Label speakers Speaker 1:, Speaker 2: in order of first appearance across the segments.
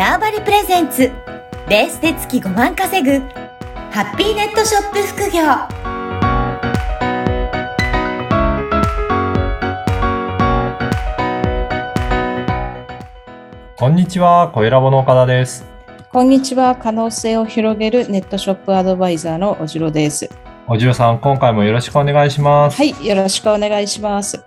Speaker 1: 縄張りプレゼンツベースで月5万稼ぐハッピーネットショップ副業
Speaker 2: こんにちは、小ラボの岡田です。
Speaker 3: こんにちは。可能性を広げるネットショップアドバイザーのおじろです。
Speaker 2: おじろさん、今回もよろしくお願いします。
Speaker 3: はい、よろしくお願いします。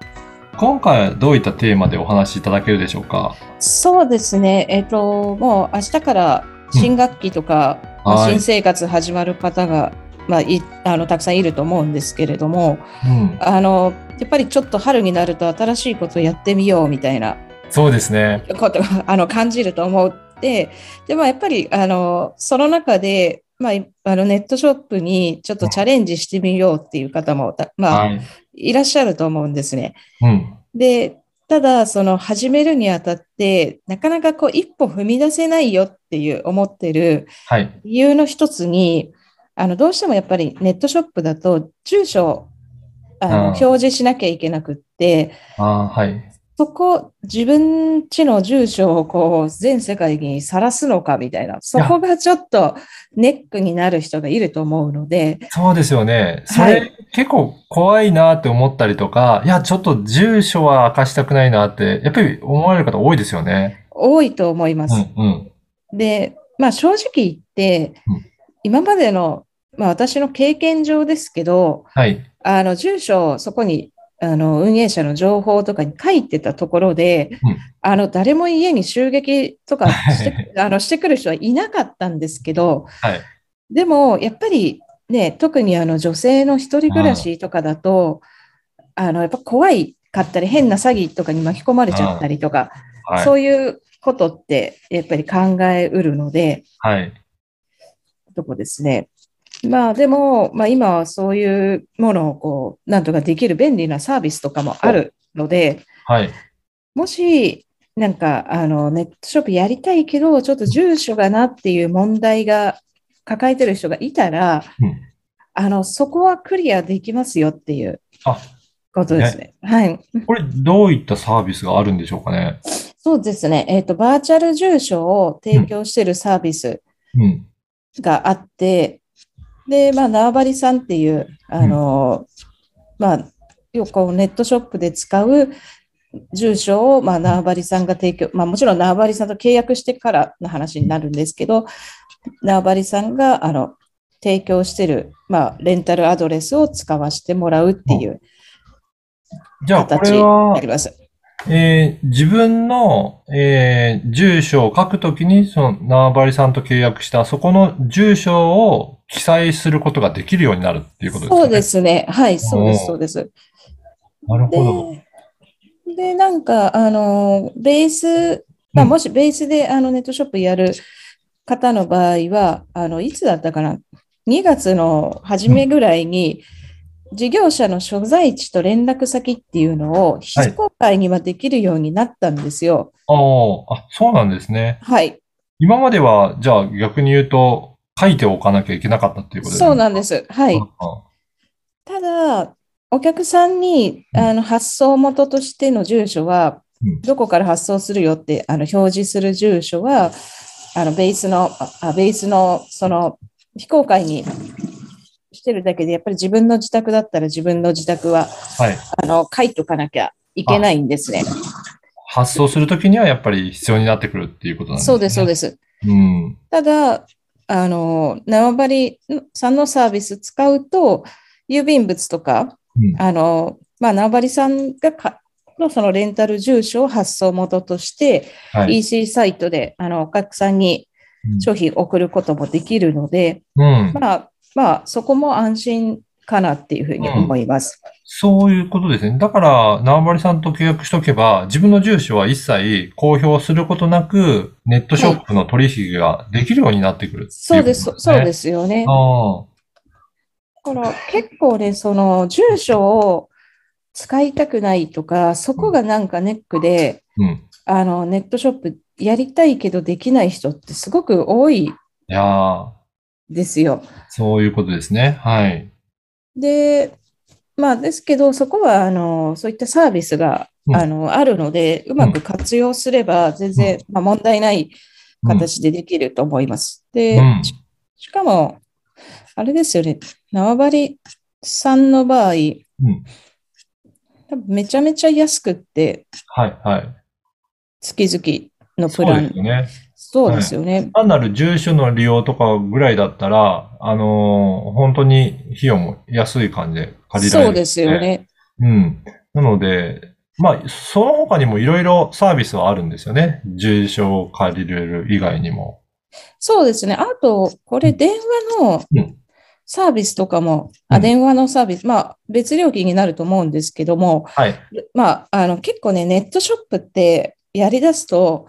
Speaker 2: 今回はどういったテーマでお話しいただけるでしょうか？
Speaker 3: そうですね。えっ、と、もう明日から新学期とか、まあ
Speaker 2: はい
Speaker 3: 新生活始まる方が、まあ、いあのたくさんいると思うんですけれども、
Speaker 2: うん。
Speaker 3: あの、やっぱりちょっと春になると新しいことをやってみようみたいな
Speaker 2: そうですね。
Speaker 3: ことがあの感じると思って、でもやっぱりあのその中で、まあ、いあのネットショップにちょっとチャレンジしてみようっていう方も、たまあ、
Speaker 2: はい。
Speaker 3: いらっしゃると思うんですね。
Speaker 2: うん。
Speaker 3: で、ただ、その始めるにあたって、なかなかこう一歩踏み出せないよっていう思ってる
Speaker 2: はい。
Speaker 3: 理由の一つに、あのどうしてもやっぱりネットショップだと住所をあの表示しなきゃいけなくって、
Speaker 2: はい。
Speaker 3: そこ、自分家の住所をこう全世界にさらすのかみたいな、そこがちょっとネックになる人がいると思うので、
Speaker 2: そうですよね。それ、
Speaker 3: はい
Speaker 2: 結構怖いなって思ったりとか、いや、ちょっと住所は明かしたくないなって、やっぱり思われる方多いですよね。
Speaker 3: 多いと思います。
Speaker 2: うん、うん。
Speaker 3: で、まあ正直言って
Speaker 2: うん、
Speaker 3: 今までの、まあ私の経験上ですけど、
Speaker 2: はい。
Speaker 3: あの住所をそこにあの運営者の情報とかに書いてたところで、
Speaker 2: うん
Speaker 3: あの誰も家に襲撃とかして あのしてくる人はいなかったんですけど、
Speaker 2: はい。
Speaker 3: でもやっぱりね、特にあの女性の一人暮らしとかだと、あのやっぱ怖いかったり、変な詐欺とかに巻き込まれちゃったりとか、
Speaker 2: はい。
Speaker 3: そういうことってやっぱり考えうるので、
Speaker 2: はい。
Speaker 3: とこですね。まあでも、まあ今はそういうものをこう、なんとかできる便利なサービスとかもあるので、
Speaker 2: はい。
Speaker 3: もし、なんか、あの、ネットショップやりたいけど、ちょっと住所がなっていう問題が抱えてる人がいたら、
Speaker 2: うん
Speaker 3: あの、そこはクリアできますよっていう
Speaker 2: あ、
Speaker 3: ことですね。はい。
Speaker 2: これ、どういったサービスがあるんでしょうかね？
Speaker 3: そうですね。えっと、バーチャル住所を提供しているサービス
Speaker 2: うん。
Speaker 3: があって、で、まあ、縄張りさんっていう、あの、まあ、よくネットショップで使う住所を、まあ、縄張りさんが提供、まあ、もちろん縄張りさんと契約してからの話になるんですけど、縄張りさんが、あの、提供している、まあ、レンタルアドレスを使わせてもらうっていう形になり、ます。
Speaker 2: えー自分の、えー住所を書くときに、その縄張りさんと契約した、そこの住所を記載することができるようになるっていうことですかね。
Speaker 3: そうで。すね。はい、そうです、そうです。
Speaker 2: なるほど。
Speaker 3: で、で、なんか、あの、ベース、まあ、
Speaker 2: うん
Speaker 3: もしベースであのネットショップやる方の場合は、あの、いつだったかな ?2 月の初めぐらいに、事業者の所在地と連絡先っていうのを非公開にはできるようになったんですよ。
Speaker 2: あーあ、そうなんですね。
Speaker 3: はい。
Speaker 2: 今までは、じゃあ逆に言うと、書いておかなきゃいけなかったっていうことですね。
Speaker 3: そうなんです。はい。
Speaker 2: あ
Speaker 3: ただ、お客さんに
Speaker 2: うん
Speaker 3: あの発送元としての住所は
Speaker 2: うん、
Speaker 3: どこから発送するよってあの表示する住所は、あのベースの、ああベースのその非公開にしてるだけで、やっぱり自分の自宅だったら自分の自宅は
Speaker 2: はい。
Speaker 3: あの書いとかなきゃいけないんですね。
Speaker 2: 発送するときにはやっぱり必要になってくるっていうことなんですね。
Speaker 3: そうです、そう
Speaker 2: す。
Speaker 3: です。
Speaker 2: うん。
Speaker 3: ただ、あの、縄張りさんのサービス使うと、郵便物とか、
Speaker 2: うん
Speaker 3: あの、まあ、縄張りさんがかのそのレンタル住所を発送元として、
Speaker 2: はい。
Speaker 3: EC サイトであのお客さんに商品送ることもできるので、
Speaker 2: うん。
Speaker 3: まあ、まあ、そこも安心かなっていうふうに思います。
Speaker 2: そういうことですね。だから、縄張りさんと契約しとけば、自分の住所は一切公表することなく、ネットショップの取引ができるようになってくるってい
Speaker 3: そうです、そうですすよねだから結構ね、その住所を使いたくないとか、そこがなんかネックで、
Speaker 2: あ。うん。
Speaker 3: あの、ネットショップやりたいけどできない人ってすごく多い
Speaker 2: いやー、
Speaker 3: ですよ。
Speaker 2: そういうことですね。はい。
Speaker 3: で、まあですけど、そこは、あの、そういったサービスが、
Speaker 2: うん
Speaker 3: あの、あるので、うまく活用すれば全然、まあ問題ない形でできると思います。で、
Speaker 2: うん
Speaker 3: ししかも、あれですよね、縄張りさんの場合、
Speaker 2: ん
Speaker 3: 多分めちゃめちゃ安くって、
Speaker 2: はい、はい。
Speaker 3: 月々のプ
Speaker 2: そう
Speaker 3: ラン。
Speaker 2: ですよね。
Speaker 3: そうですよね。
Speaker 2: 単なる住所の利用とかぐらいだったら、あのー本当に費用も安い感じで借りられる、
Speaker 3: そうですよ。ね。
Speaker 2: うん。なので、まあ、その他にもいろいろサービスはあるんですよね。住所を借りれる以外にも。
Speaker 3: そうですね。あと、これ電話の
Speaker 2: うん
Speaker 3: サービスとかも、あ、
Speaker 2: うん
Speaker 3: 電話のサービス、まあ別料金になると思うんですけども、
Speaker 2: はい。
Speaker 3: まあ、あの結構ね、ネットショップってやり出すと、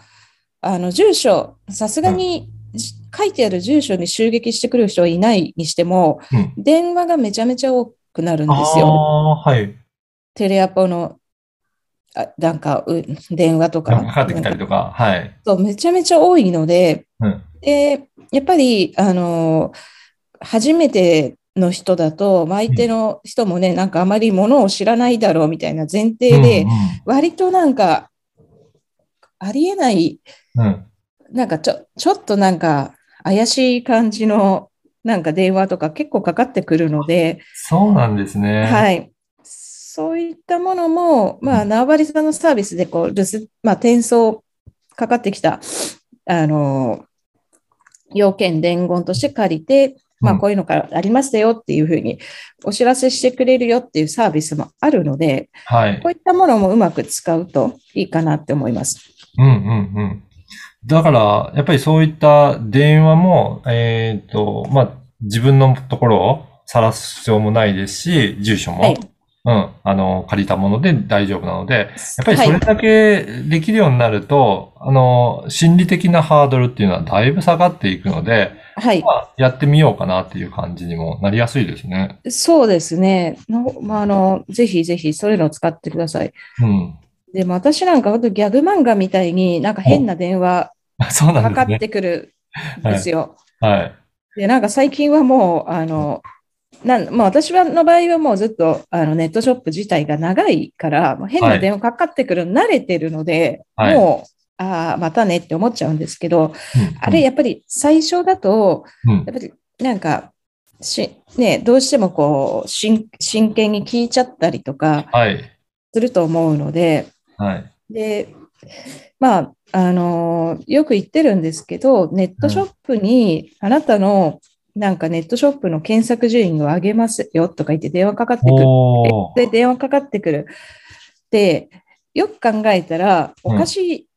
Speaker 3: あの住所、さすがにじ書いてある住所に襲撃してくる人はいないにしても、
Speaker 2: うん。
Speaker 3: 電話がめちゃめちゃ多くなるんですよ。
Speaker 2: はい。
Speaker 3: テレアポの、あなんか、う電話とか。
Speaker 2: かかってきたりとか、はい。
Speaker 3: そう、めちゃめちゃ多いので、
Speaker 2: うん。
Speaker 3: で、やっぱり、あの、初めての人だと、まあ相手の人もね、なんかあまりものを知らないだろうみたいな前提で
Speaker 2: うん、
Speaker 3: 割となんか、ありえない、
Speaker 2: うん。うん。
Speaker 3: なんかちょ、ちょっとなんか怪しい感じの、なんか電話とか結構かかってくるので、
Speaker 2: そうなんですね。い。
Speaker 3: はい。そういったものも、まあ、縄張りさんのサービスで、こう、留守、まあ、転送かかってきた、あの、要件伝言として借りて、まあ、
Speaker 2: うん
Speaker 3: こういうのがありましたよっていうふうにお知らせしてくれるよっていうサービスもあるので、
Speaker 2: はい
Speaker 3: こ。ういったものもうまく使うといいかなって思います。
Speaker 2: うんうんうん。だから、やっぱりそういった電話も、えっと、まあ、自分のところを晒す必要もないですし、住所も、
Speaker 3: はい。
Speaker 2: うん、あの、借りたもので大丈夫なので、やっぱりそ
Speaker 3: はい
Speaker 2: れだけできるようになると、あの、心理的なハードルっていうのはだいぶ下がっていくので、
Speaker 3: はい
Speaker 2: ま。あ、やってみようかなっていう感じにもなりやすいですね。
Speaker 3: そうですね。のまあ、あの、ぜひぜひそういうのを使ってください。
Speaker 2: うん。
Speaker 3: でも私なんか本当ギャグ漫画みたいになんか変な電話 かかっ。てくるんですよ。
Speaker 2: はい。
Speaker 3: で、なんか最近はもう、あの、なんまあ、私はの場合はもうずっとあのネットショップ自体が長いから、変な電話かかってくるの慣れてるので、
Speaker 2: はい
Speaker 3: もう、ああ、またねって思っちゃうんですけど、
Speaker 2: うん
Speaker 3: あれやっぱり最初だと、
Speaker 2: うん
Speaker 3: やっぱりなんか、しね、どうしてもこう、真真剣に聞いちゃったりとか
Speaker 2: はい。
Speaker 3: すると思うので、
Speaker 2: はい。
Speaker 3: で、まあ、あのよく言ってるんですけど、ネットショップにあなたのなんかネットショップの検索順位を上げますよとか言って電話かかってくる。で、電話かかってくる。で、よく考えたらおかしい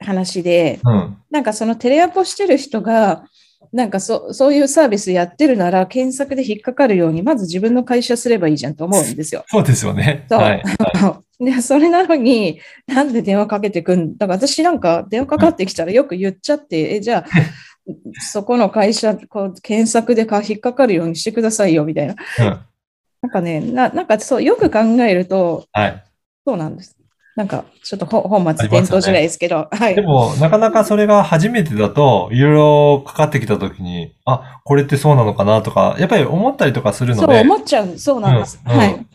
Speaker 3: 話で、
Speaker 2: うん。
Speaker 3: なんかそのテレアポしてる人が、なんかそそういうサービスやってるなら検索で引っかかるように、まず自分の会社すればいいじゃんと思うんですよ。
Speaker 2: そうですよね。
Speaker 3: そう
Speaker 2: はい。
Speaker 3: で、それなのに、なんで電話かけてくんだから私なんか電話かかってきたらよく言っちゃって、え、じゃあ、そこの会社、こう検索でか引っかかるようにしてくださいよ、みたいな。
Speaker 2: うん。
Speaker 3: なんかね、ななんかそう、よく考えると、
Speaker 2: はい。
Speaker 3: そうなんです。なんか、ちょっとほ本末転倒じゃないですけど、はい
Speaker 2: で。も、なかなかそれが初めてだと、いろいろかかってきたときに、あ、これってそうなのかなとか、やっぱり思ったりとかする
Speaker 3: そう
Speaker 2: ので、
Speaker 3: 思っちゃう、そうなんです。
Speaker 2: うんうん
Speaker 3: はい。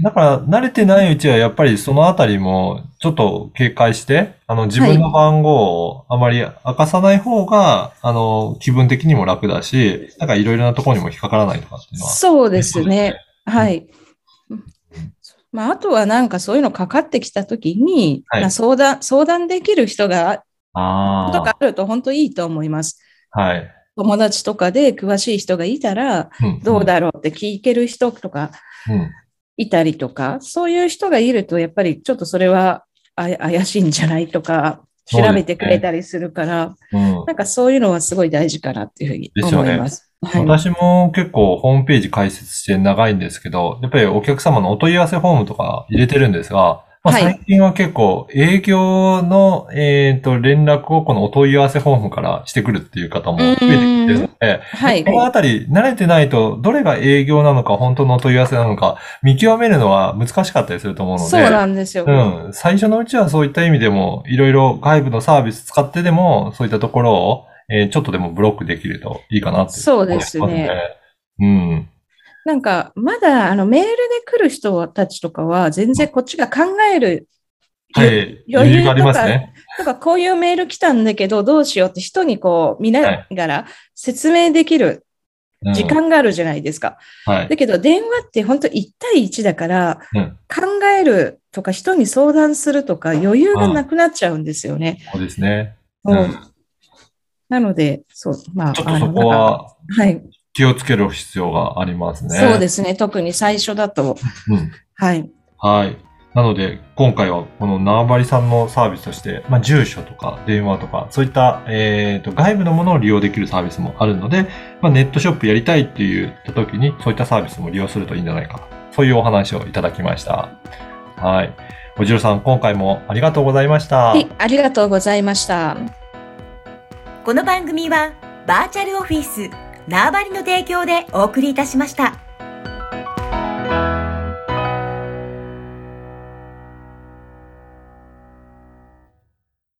Speaker 2: だから慣れてないうちはやっぱりそのあたりもちょっと警戒して、あの自分の番号をあまり明かさない方が、あの気分的にも楽だし、なんかいろいろなところにも引っかからないとかっていうのは。
Speaker 3: そうですね。はい。まあ、あとはなんかそういうのかかってきたときに、
Speaker 2: はい
Speaker 3: まあ相談、相談できる人が、
Speaker 2: あ
Speaker 3: とかあると本当いいと思います。
Speaker 2: あ。はい。
Speaker 3: 友達とかで詳しい人がいたら、
Speaker 2: うん
Speaker 3: どうだろうって聞ける人とか
Speaker 2: うん。
Speaker 3: いたりとか、そういう人がいると、やっぱりちょっとそれはあ怪しいんじゃないとか、調べてくれたりするから、
Speaker 2: うん。
Speaker 3: なんかそういうのはすごい大事かなっていうふうに思います。はい。
Speaker 2: 私も結構ホームページ解説して長いんですけど、やっぱりお客様のお問い合わせフォームとか入れてるんですが、まあ、
Speaker 3: はい
Speaker 2: 最近は結構営業の、えっ、と、連絡をこのお問い合わせフォームからしてくるっていう方も増えてきてるので、
Speaker 3: はい
Speaker 2: こ。のあたり慣れてないと、どれが営業なのか本当のお問い合わせなのか見極めるのは難しかったりすると思うので、
Speaker 3: そうなんですよ。
Speaker 2: うん。最初のうちはそういった意味でも、いろいろ外部のサービス使ってでも、そういったところを、えーちょっとでもブロックできるといいかなって
Speaker 3: そうですね
Speaker 2: うん。
Speaker 3: なんか、まだ、あの、メールで来る人たちとかは、全然こっちが考える
Speaker 2: はい。
Speaker 3: 余裕
Speaker 2: がありますね。
Speaker 3: とかこういうメール来たんだけどどうしようって人にこう見ながら説明できる
Speaker 2: うん
Speaker 3: 時間があるじゃないですか。
Speaker 2: はい。
Speaker 3: だけど電話って本当1対1だから
Speaker 2: うん。
Speaker 3: 考えるとか人に相談するとか余裕がなくなっちゃうんですよね。
Speaker 2: そうですね。
Speaker 3: なので、そう、まあ、
Speaker 2: ちょっとそこは
Speaker 3: はい、
Speaker 2: 気をつける必要がありますね。
Speaker 3: そうですね。特に最初だと。
Speaker 2: うん。
Speaker 3: はい。
Speaker 2: はい。なので、今回はこの縄張りさんのサービスとして、まあ、住所とか電話とか、そういった、えー、と外部のものを利用できるサービスもあるので、まあ、ネットショップやりたいって言った時に、そういったサービスも利用するといいんじゃないか。そういうお話をいただきました。はい。おじろさん、今回もありがとうございました。
Speaker 3: はい、ありがとうございました。
Speaker 1: この番組はバーチャルオフィス縄張りの提供でお送りいたしました。